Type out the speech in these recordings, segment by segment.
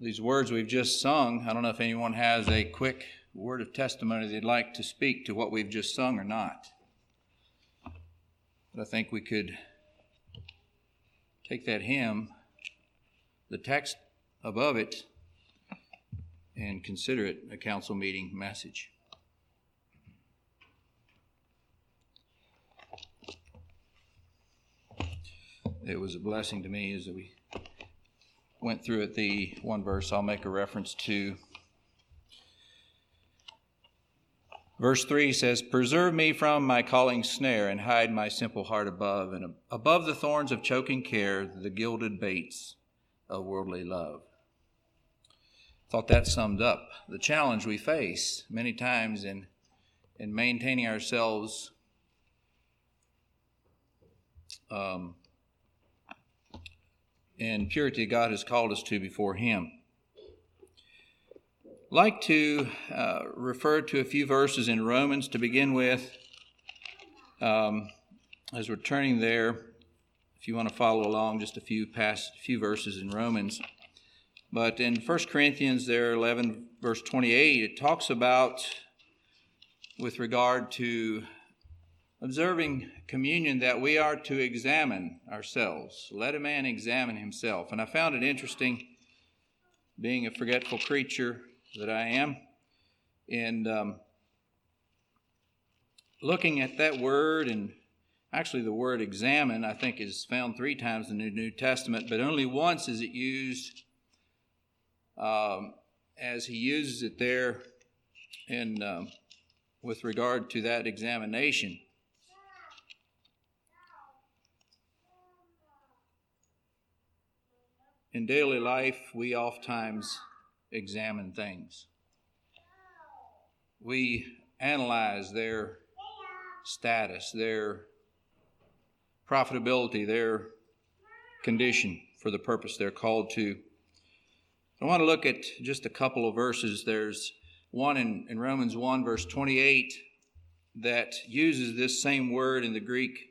these words we've just sung, I don't know if anyone has a quick word of testimony they'd like to speak to what we've just sung or not. But I think we could take that hymn, the text above it, and consider it a council meeting message. It was a blessing to me as we went through it. The one verse I'll make a reference to. Verse 3 says, Preserve me from my calling snare and hide my simple heart above, and above the thorns of choking care, the gilded baits of worldly love. Thought that summed up the challenge we face many times in, in maintaining ourselves um, in purity God has called us to before Him. I'd like to uh, refer to a few verses in Romans to begin with. Um, as we're turning there, if you want to follow along, just a few past few verses in Romans. But in 1 Corinthians, there, 11 verse 28, it talks about with regard to observing communion that we are to examine ourselves. Let a man examine himself. And I found it interesting, being a forgetful creature that I am, and um, looking at that word, and actually the word examine, I think, is found three times in the New Testament, but only once is it used um, as he uses it there in. Um, with regard to that examination. In daily life, we oftentimes examine things. We analyze their status, their profitability, their condition for the purpose they're called to. I want to look at just a couple of verses. There's one in, in Romans 1, verse 28, that uses this same word in the Greek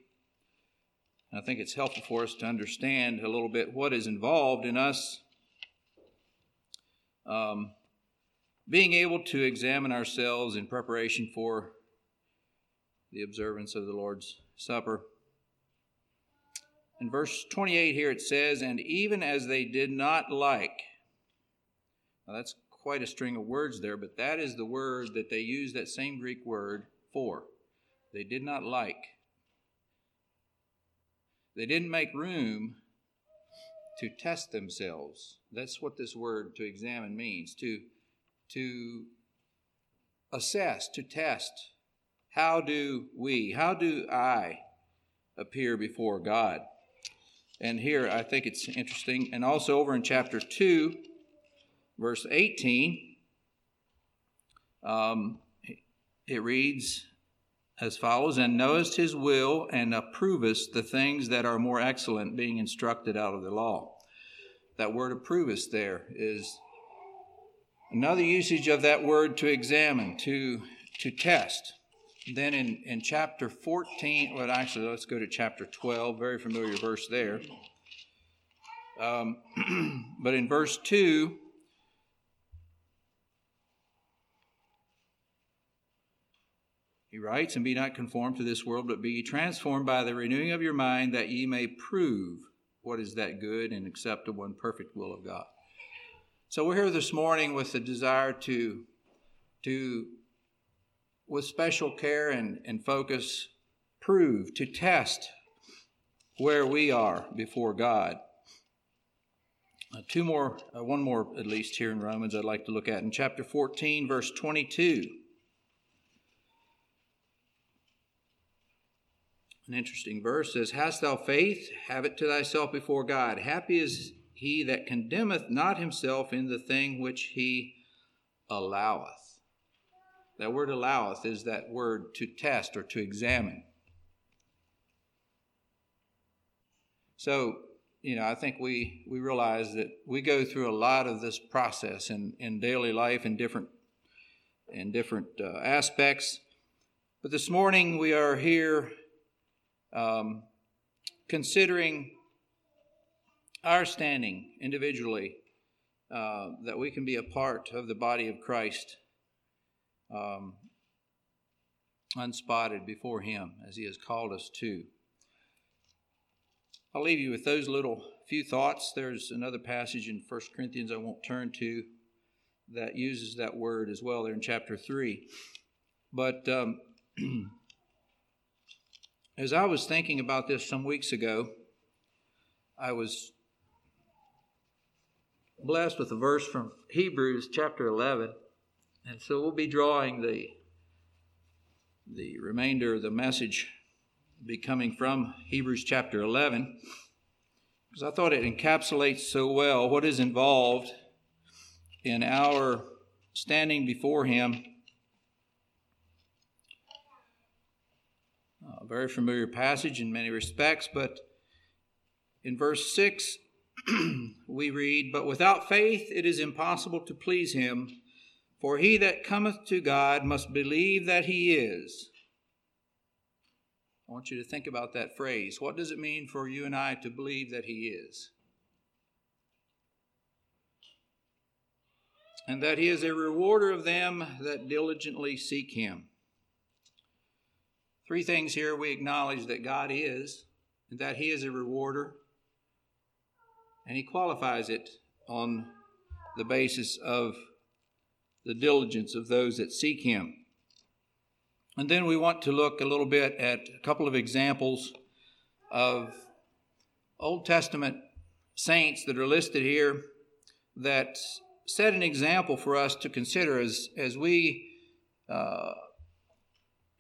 I think it's helpful for us to understand a little bit what is involved in us um, being able to examine ourselves in preparation for the observance of the Lord's Supper. In verse 28 here it says, And even as they did not like, now that's quite a string of words there, but that is the word that they use that same Greek word for. They did not like. They didn't make room to test themselves. That's what this word to examine means to, to assess, to test. How do we, how do I appear before God? And here I think it's interesting. And also over in chapter 2, verse 18, um, it reads, as follows And knowest his will, and approvest the things that are more excellent, being instructed out of the law. That word approvest there is another usage of that word to examine, to, to test. Then in, in chapter 14, well, actually, let's go to chapter 12, very familiar verse there. Um, but in verse 2, He writes, And be not conformed to this world, but be transformed by the renewing of your mind, that ye may prove what is that good and acceptable and perfect will of God. So we're here this morning with the desire to, to with special care and, and focus, prove, to test where we are before God. Uh, two more, uh, one more at least here in Romans I'd like to look at. In chapter 14, verse 22. An interesting verse says, Hast thou faith? Have it to thyself before God. Happy is he that condemneth not himself in the thing which he alloweth. That word alloweth is that word to test or to examine. So, you know, I think we, we realize that we go through a lot of this process in, in daily life in different, in different uh, aspects. But this morning we are here um, considering our standing individually uh, that we can be a part of the body of Christ, um, unspotted before Him as He has called us to. I'll leave you with those little few thoughts. There's another passage in 1 Corinthians I won't turn to that uses that word as well there in chapter 3. But um, as I was thinking about this some weeks ago, I was blessed with a verse from Hebrews chapter 11. And so we'll be drawing the, the remainder of the message be coming from Hebrews chapter 11 because I thought it encapsulates so well what is involved in our standing before Him. A very familiar passage in many respects, but in verse 6, we read, But without faith it is impossible to please him, for he that cometh to God must believe that he is. I want you to think about that phrase. What does it mean for you and I to believe that he is? And that he is a rewarder of them that diligently seek him. Three things here we acknowledge that God is, and that he is a rewarder, and he qualifies it on the basis of the diligence of those that seek him. And then we want to look a little bit at a couple of examples of Old Testament saints that are listed here that set an example for us to consider as, as we uh,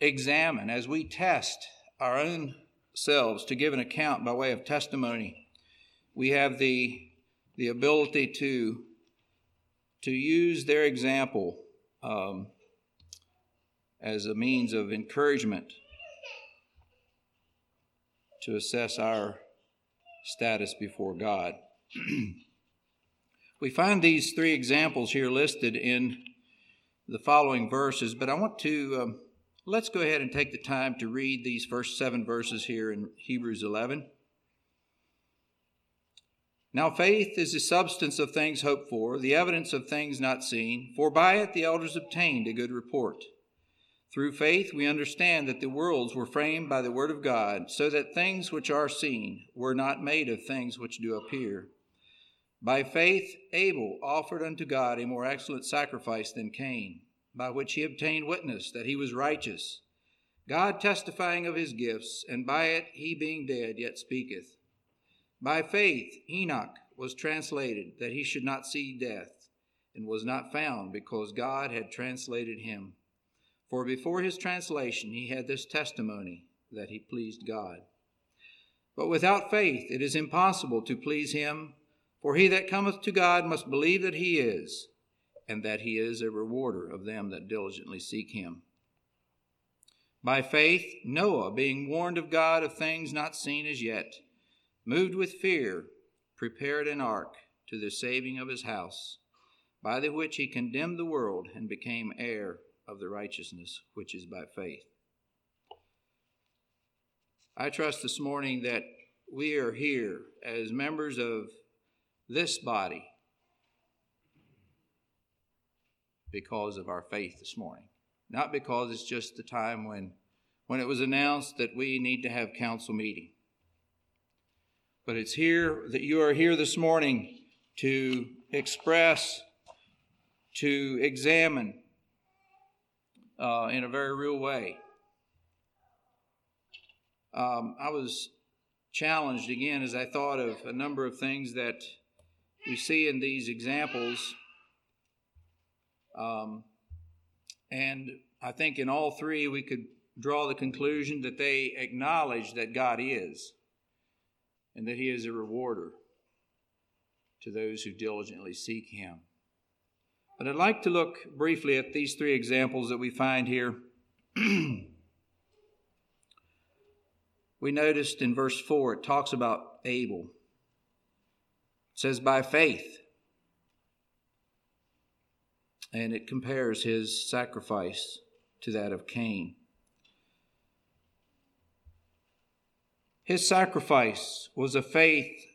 examine, as we test our own selves to give an account by way of testimony we have the, the ability to, to use their example um, as a means of encouragement to assess our status before God. we find these three examples here listed in the following verses, but I want to um, let's go ahead and take the time to read these first seven verses here in Hebrews 11. Now, faith is the substance of things hoped for, the evidence of things not seen, for by it the elders obtained a good report. Through faith, we understand that the worlds were framed by the word of God, so that things which are seen were not made of things which do appear. By faith, Abel offered unto God a more excellent sacrifice than Cain, by which he obtained witness that he was righteous, God testifying of his gifts, and by it he being dead yet speaketh. By faith, Enoch was translated that he should not see death, and was not found because God had translated him. For before his translation, he had this testimony that he pleased God. But without faith, it is impossible to please him, for he that cometh to God must believe that he is, and that he is a rewarder of them that diligently seek him. By faith, Noah, being warned of God of things not seen as yet, moved with fear, prepared an ark to the saving of his house, by the which he condemned the world and became heir of the righteousness which is by faith. I trust this morning that we are here as members of this body because of our faith this morning. Not because it's just the time when, when it was announced that we need to have council meeting. But it's here that you are here this morning to express, to examine uh, in a very real way. Um, I was challenged again as I thought of a number of things that we see in these examples. Um, and I think in all three we could draw the conclusion that they acknowledge that God is and that he is a rewarder to those who diligently seek him. But I'd like to look briefly at these three examples that we find here. we noticed in verse 4, it talks about Abel. It says, by faith. And it compares his sacrifice to that of Cain. His sacrifice was a faith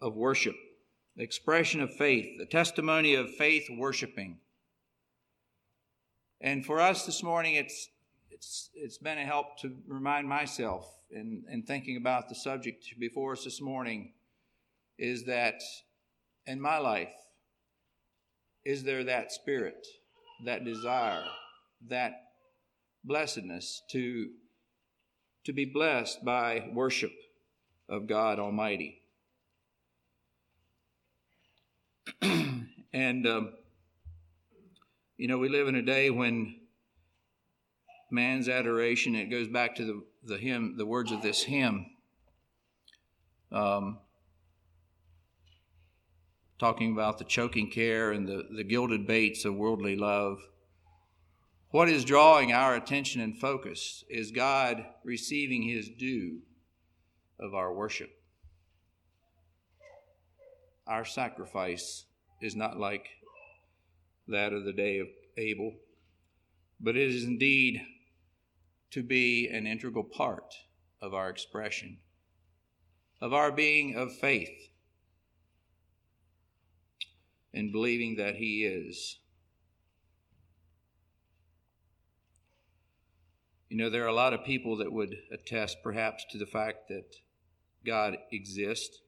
of worship, expression of faith, the testimony of faith worshiping. And for us this morning, it's, it's, it's been a help to remind myself in, in thinking about the subject before us this morning is that in my life, is there that spirit, that desire, that blessedness to, to be blessed by worship of God Almighty? and, um, you know, we live in a day when man's adoration, it goes back to the, the hymn, the words of this hymn. Um, talking about the choking care and the, the gilded baits of worldly love. What is drawing our attention and focus is God receiving his due of our worship. Our sacrifice is not like that of the day of Abel, but it is indeed to be an integral part of our expression, of our being of faith in believing that He is. You know, there are a lot of people that would attest perhaps to the fact that God exists,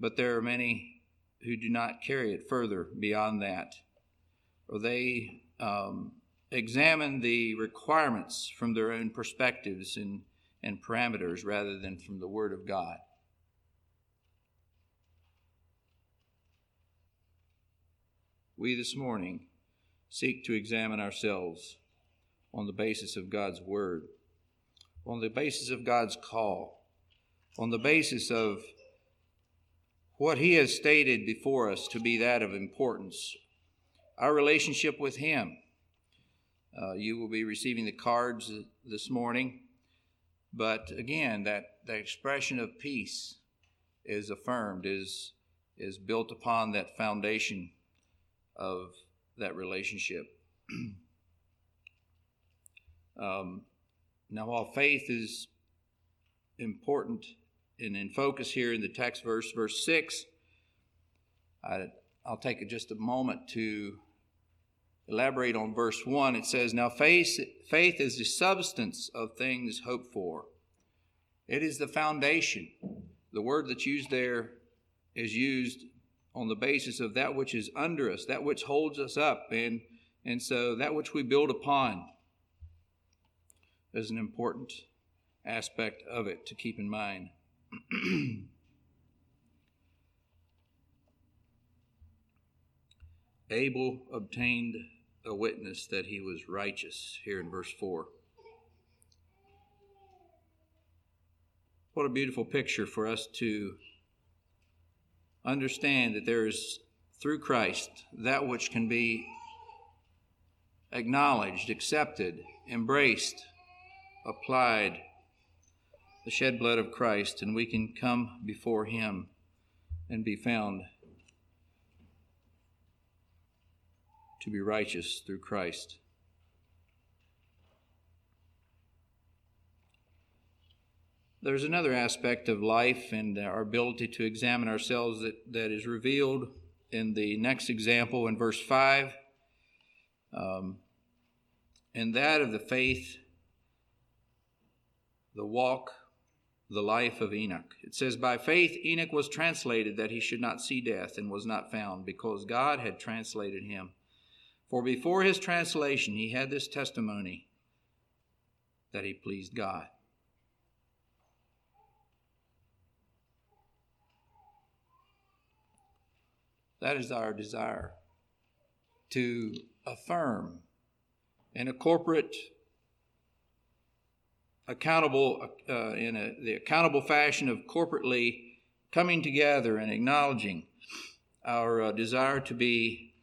but there are many who do not carry it further beyond that, or they um, examine the requirements from their own perspectives and, and parameters rather than from the Word of God. We this morning seek to examine ourselves on the basis of God's Word, on the basis of God's call, on the basis of what He has stated before us to be that of importance, our relationship with Him. Uh, you will be receiving the cards this morning, but again, that, that expression of peace is affirmed, is, is built upon that foundation of that relationship. um, now, while faith is important and in focus here in the text verse, verse 6, I, I'll take just a moment to elaborate on verse 1. It says, Now faith, faith is the substance of things hoped for, it is the foundation. The word that's used there is used on the basis of that which is under us, that which holds us up, and, and so that which we build upon is an important aspect of it to keep in mind. Abel obtained a witness that he was righteous, here in verse 4. What a beautiful picture for us to understand that there is, through Christ, that which can be acknowledged, accepted, embraced, applied, the shed blood of Christ, and we can come before Him and be found to be righteous through Christ. There's another aspect of life and our ability to examine ourselves that, that is revealed in the next example in verse 5. Um, and that of the faith, the walk, the life of Enoch. It says, By faith Enoch was translated that he should not see death and was not found, because God had translated him. For before his translation he had this testimony that he pleased God. That is our desire to affirm in a corporate, accountable, uh, in a, the accountable fashion of corporately coming together and acknowledging our uh, desire to be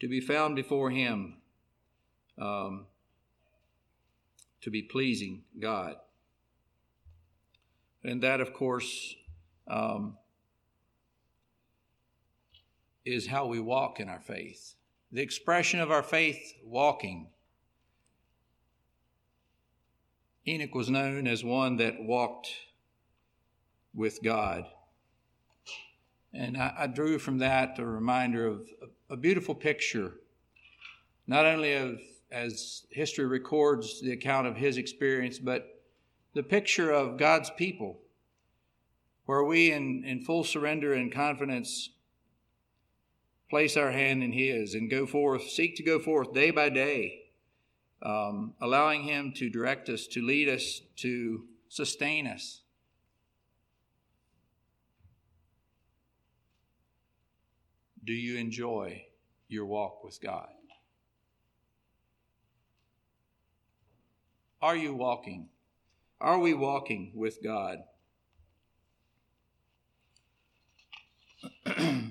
to be found before Him, um, to be pleasing God, and that, of course. Um, is how we walk in our faith. The expression of our faith, walking. Enoch was known as one that walked with God. And I, I drew from that a reminder of a, a beautiful picture, not only of as history records the account of his experience, but the picture of God's people, where we, in, in full surrender and confidence, place our hand in His and go forth, seek to go forth day by day, um, allowing Him to direct us, to lead us, to sustain us. Do you enjoy your walk with God? Are you walking? Are we walking with God?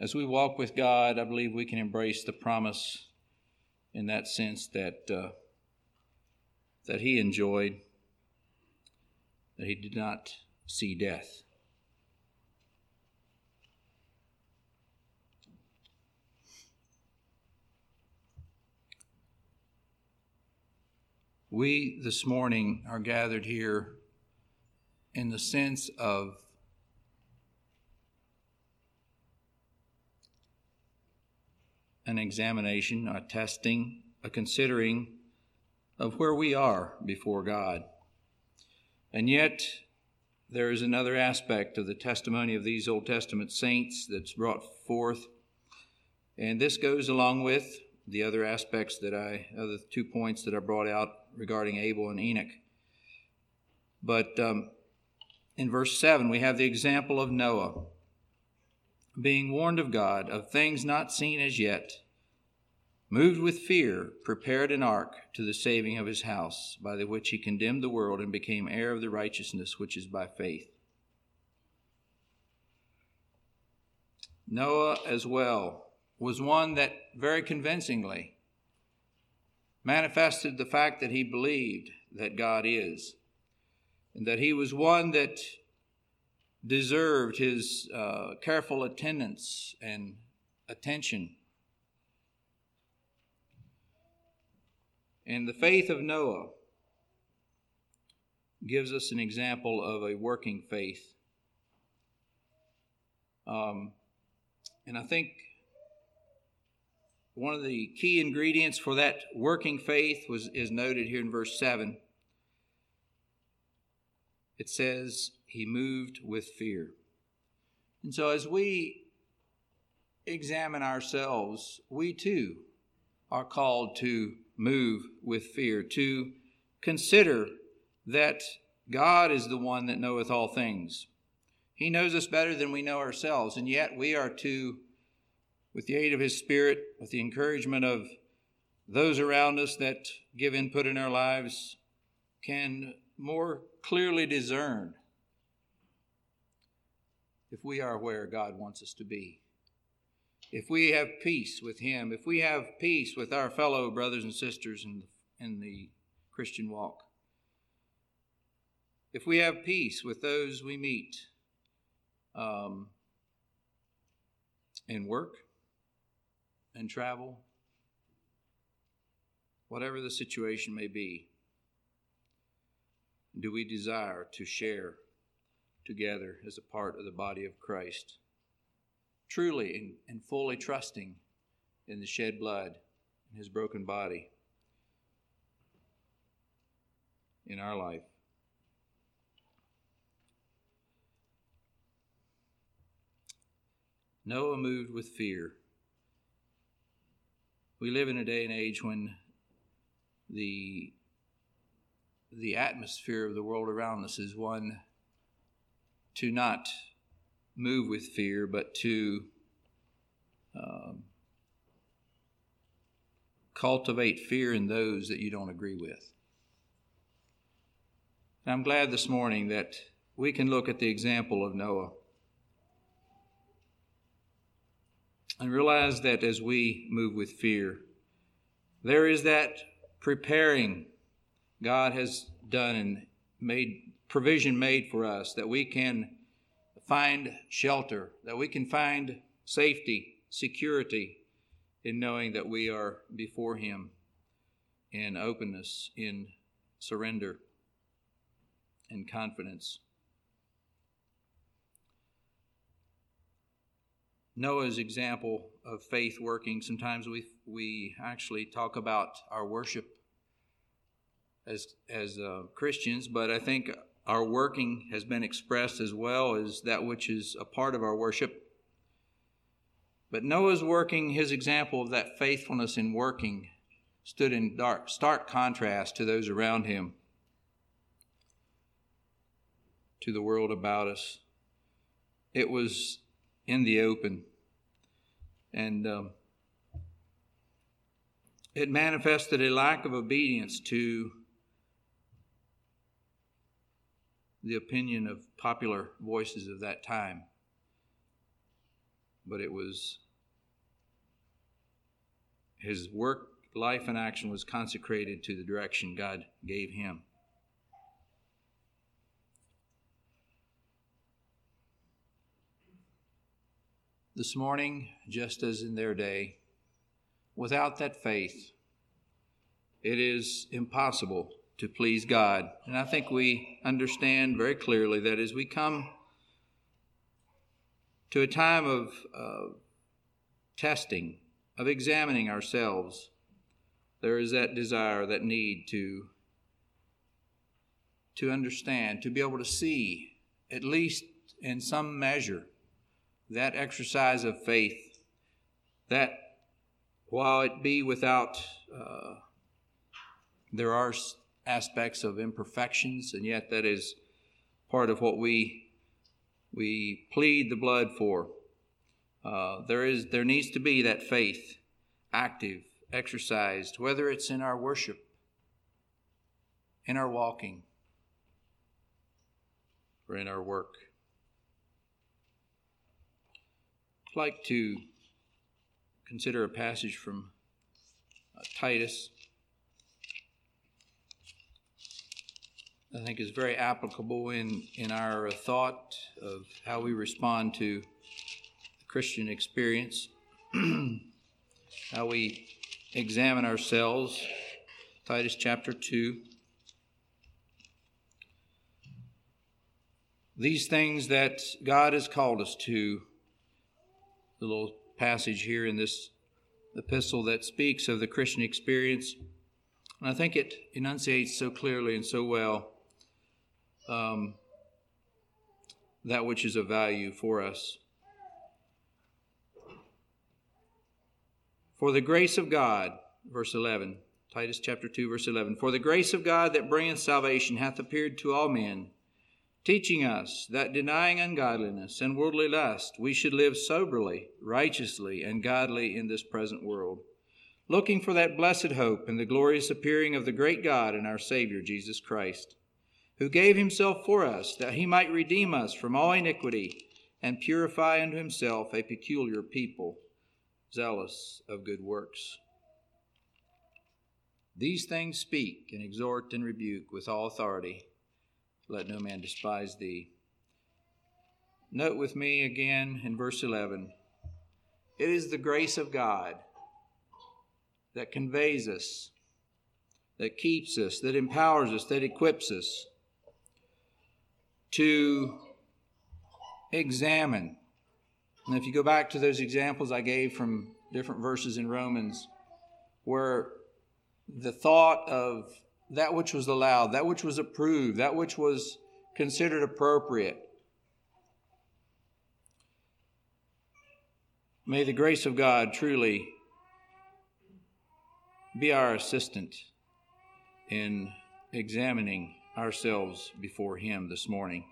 As we walk with God, I believe we can embrace the promise in that sense that uh, that he enjoyed, that he did not see death. We this morning are gathered here in the sense of an examination, a testing, a considering of where we are before God. And yet, there is another aspect of the testimony of these Old Testament saints that's brought forth. And this goes along with the other aspects that I, other two points that I brought out regarding Abel and Enoch. But um, in verse 7, we have the example of Noah being warned of God of things not seen as yet, moved with fear, prepared an ark to the saving of his house, by the which he condemned the world and became heir of the righteousness which is by faith. Noah, as well, was one that very convincingly manifested the fact that he believed that God is, and that he was one that deserved his uh, careful attendance and attention. And the faith of Noah gives us an example of a working faith. Um, and I think one of the key ingredients for that working faith was is noted here in verse 7. It says, He moved with fear. And so as we examine ourselves, we too are called to move with fear, to consider that God is the one that knoweth all things. He knows us better than we know ourselves, and yet we are to with the aid of His Spirit, with the encouragement of those around us that give input in our lives, can more clearly discern if we are where God wants us to be. If we have peace with Him, if we have peace with our fellow brothers and sisters in the, in the Christian walk, if we have peace with those we meet um, in work, and travel, whatever the situation may be, do we desire to share together as a part of the body of Christ, truly and fully trusting in the shed blood and his broken body in our life? Noah moved with fear we live in a day and age when the the atmosphere of the world around us is one to not move with fear, but to um, cultivate fear in those that you don't agree with. And I'm glad this morning that we can look at the example of Noah and realize that as we move with fear, there is that preparing God has done and made provision made for us that we can find shelter, that we can find safety, security in knowing that we are before Him in openness, in surrender, and confidence. Noah's example of faith working, sometimes we, we actually talk about our worship as, as uh, Christians, but I think our working has been expressed as well as that which is a part of our worship. But Noah's working, his example of that faithfulness in working, stood in dark, stark contrast to those around him, to the world about us. It was in the open. And um, it manifested a lack of obedience to the opinion of popular voices of that time. But it was his work, life, and action was consecrated to the direction God gave him. This morning, just as in their day, without that faith, it is impossible to please God. And I think we understand very clearly that as we come to a time of uh, testing, of examining ourselves, there is that desire, that need to, to understand, to be able to see, at least in some measure, that exercise of faith, that while it be without, uh, there are aspects of imperfections, and yet that is part of what we we plead the blood for. Uh, there is there needs to be that faith active, exercised, whether it's in our worship, in our walking, or in our work. I'd like to consider a passage from uh, Titus. I think is very applicable in, in our thought of how we respond to the Christian experience, how we examine ourselves. Titus chapter 2. These things that God has called us to the little passage here in this epistle that speaks of the Christian experience. And I think it enunciates so clearly and so well um, that which is of value for us. For the grace of God, verse 11, Titus chapter 2, verse 11, for the grace of God that bringeth salvation hath appeared to all men teaching us that denying ungodliness and worldly lust, we should live soberly, righteously, and godly in this present world, looking for that blessed hope and the glorious appearing of the great God and our Savior Jesus Christ, who gave himself for us that he might redeem us from all iniquity and purify unto himself a peculiar people, zealous of good works. These things speak and exhort and rebuke with all authority. Let no man despise thee. Note with me again in verse 11 it is the grace of God that conveys us, that keeps us, that empowers us, that equips us to examine. And if you go back to those examples I gave from different verses in Romans, where the thought of that which was allowed, that which was approved, that which was considered appropriate. May the grace of God truly be our assistant in examining ourselves before Him this morning.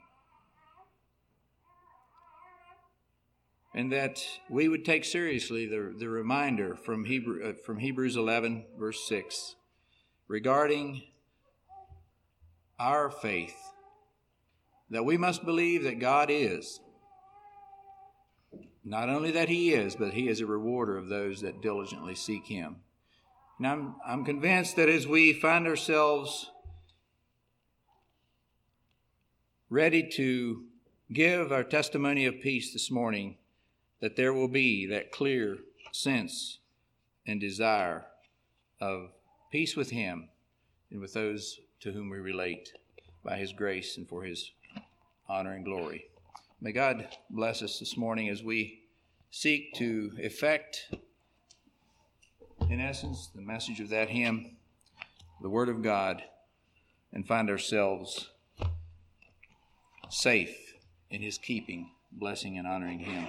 And that we would take seriously the, the reminder from, Hebrew, uh, from Hebrews 11, verse 6 regarding our faith that we must believe that God is. Not only that He is, but He is a rewarder of those that diligently seek Him. And I'm, I'm convinced that as we find ourselves ready to give our testimony of peace this morning, that there will be that clear sense and desire of peace with Him and with those to whom we relate. by His grace and for His honor and glory. May God bless us this morning as we seek to effect, in essence, the message of that hymn, the Word of God, and find ourselves safe in His keeping, blessing and honoring Him.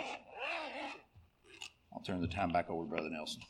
I'll turn the time back over to Brother Nelson.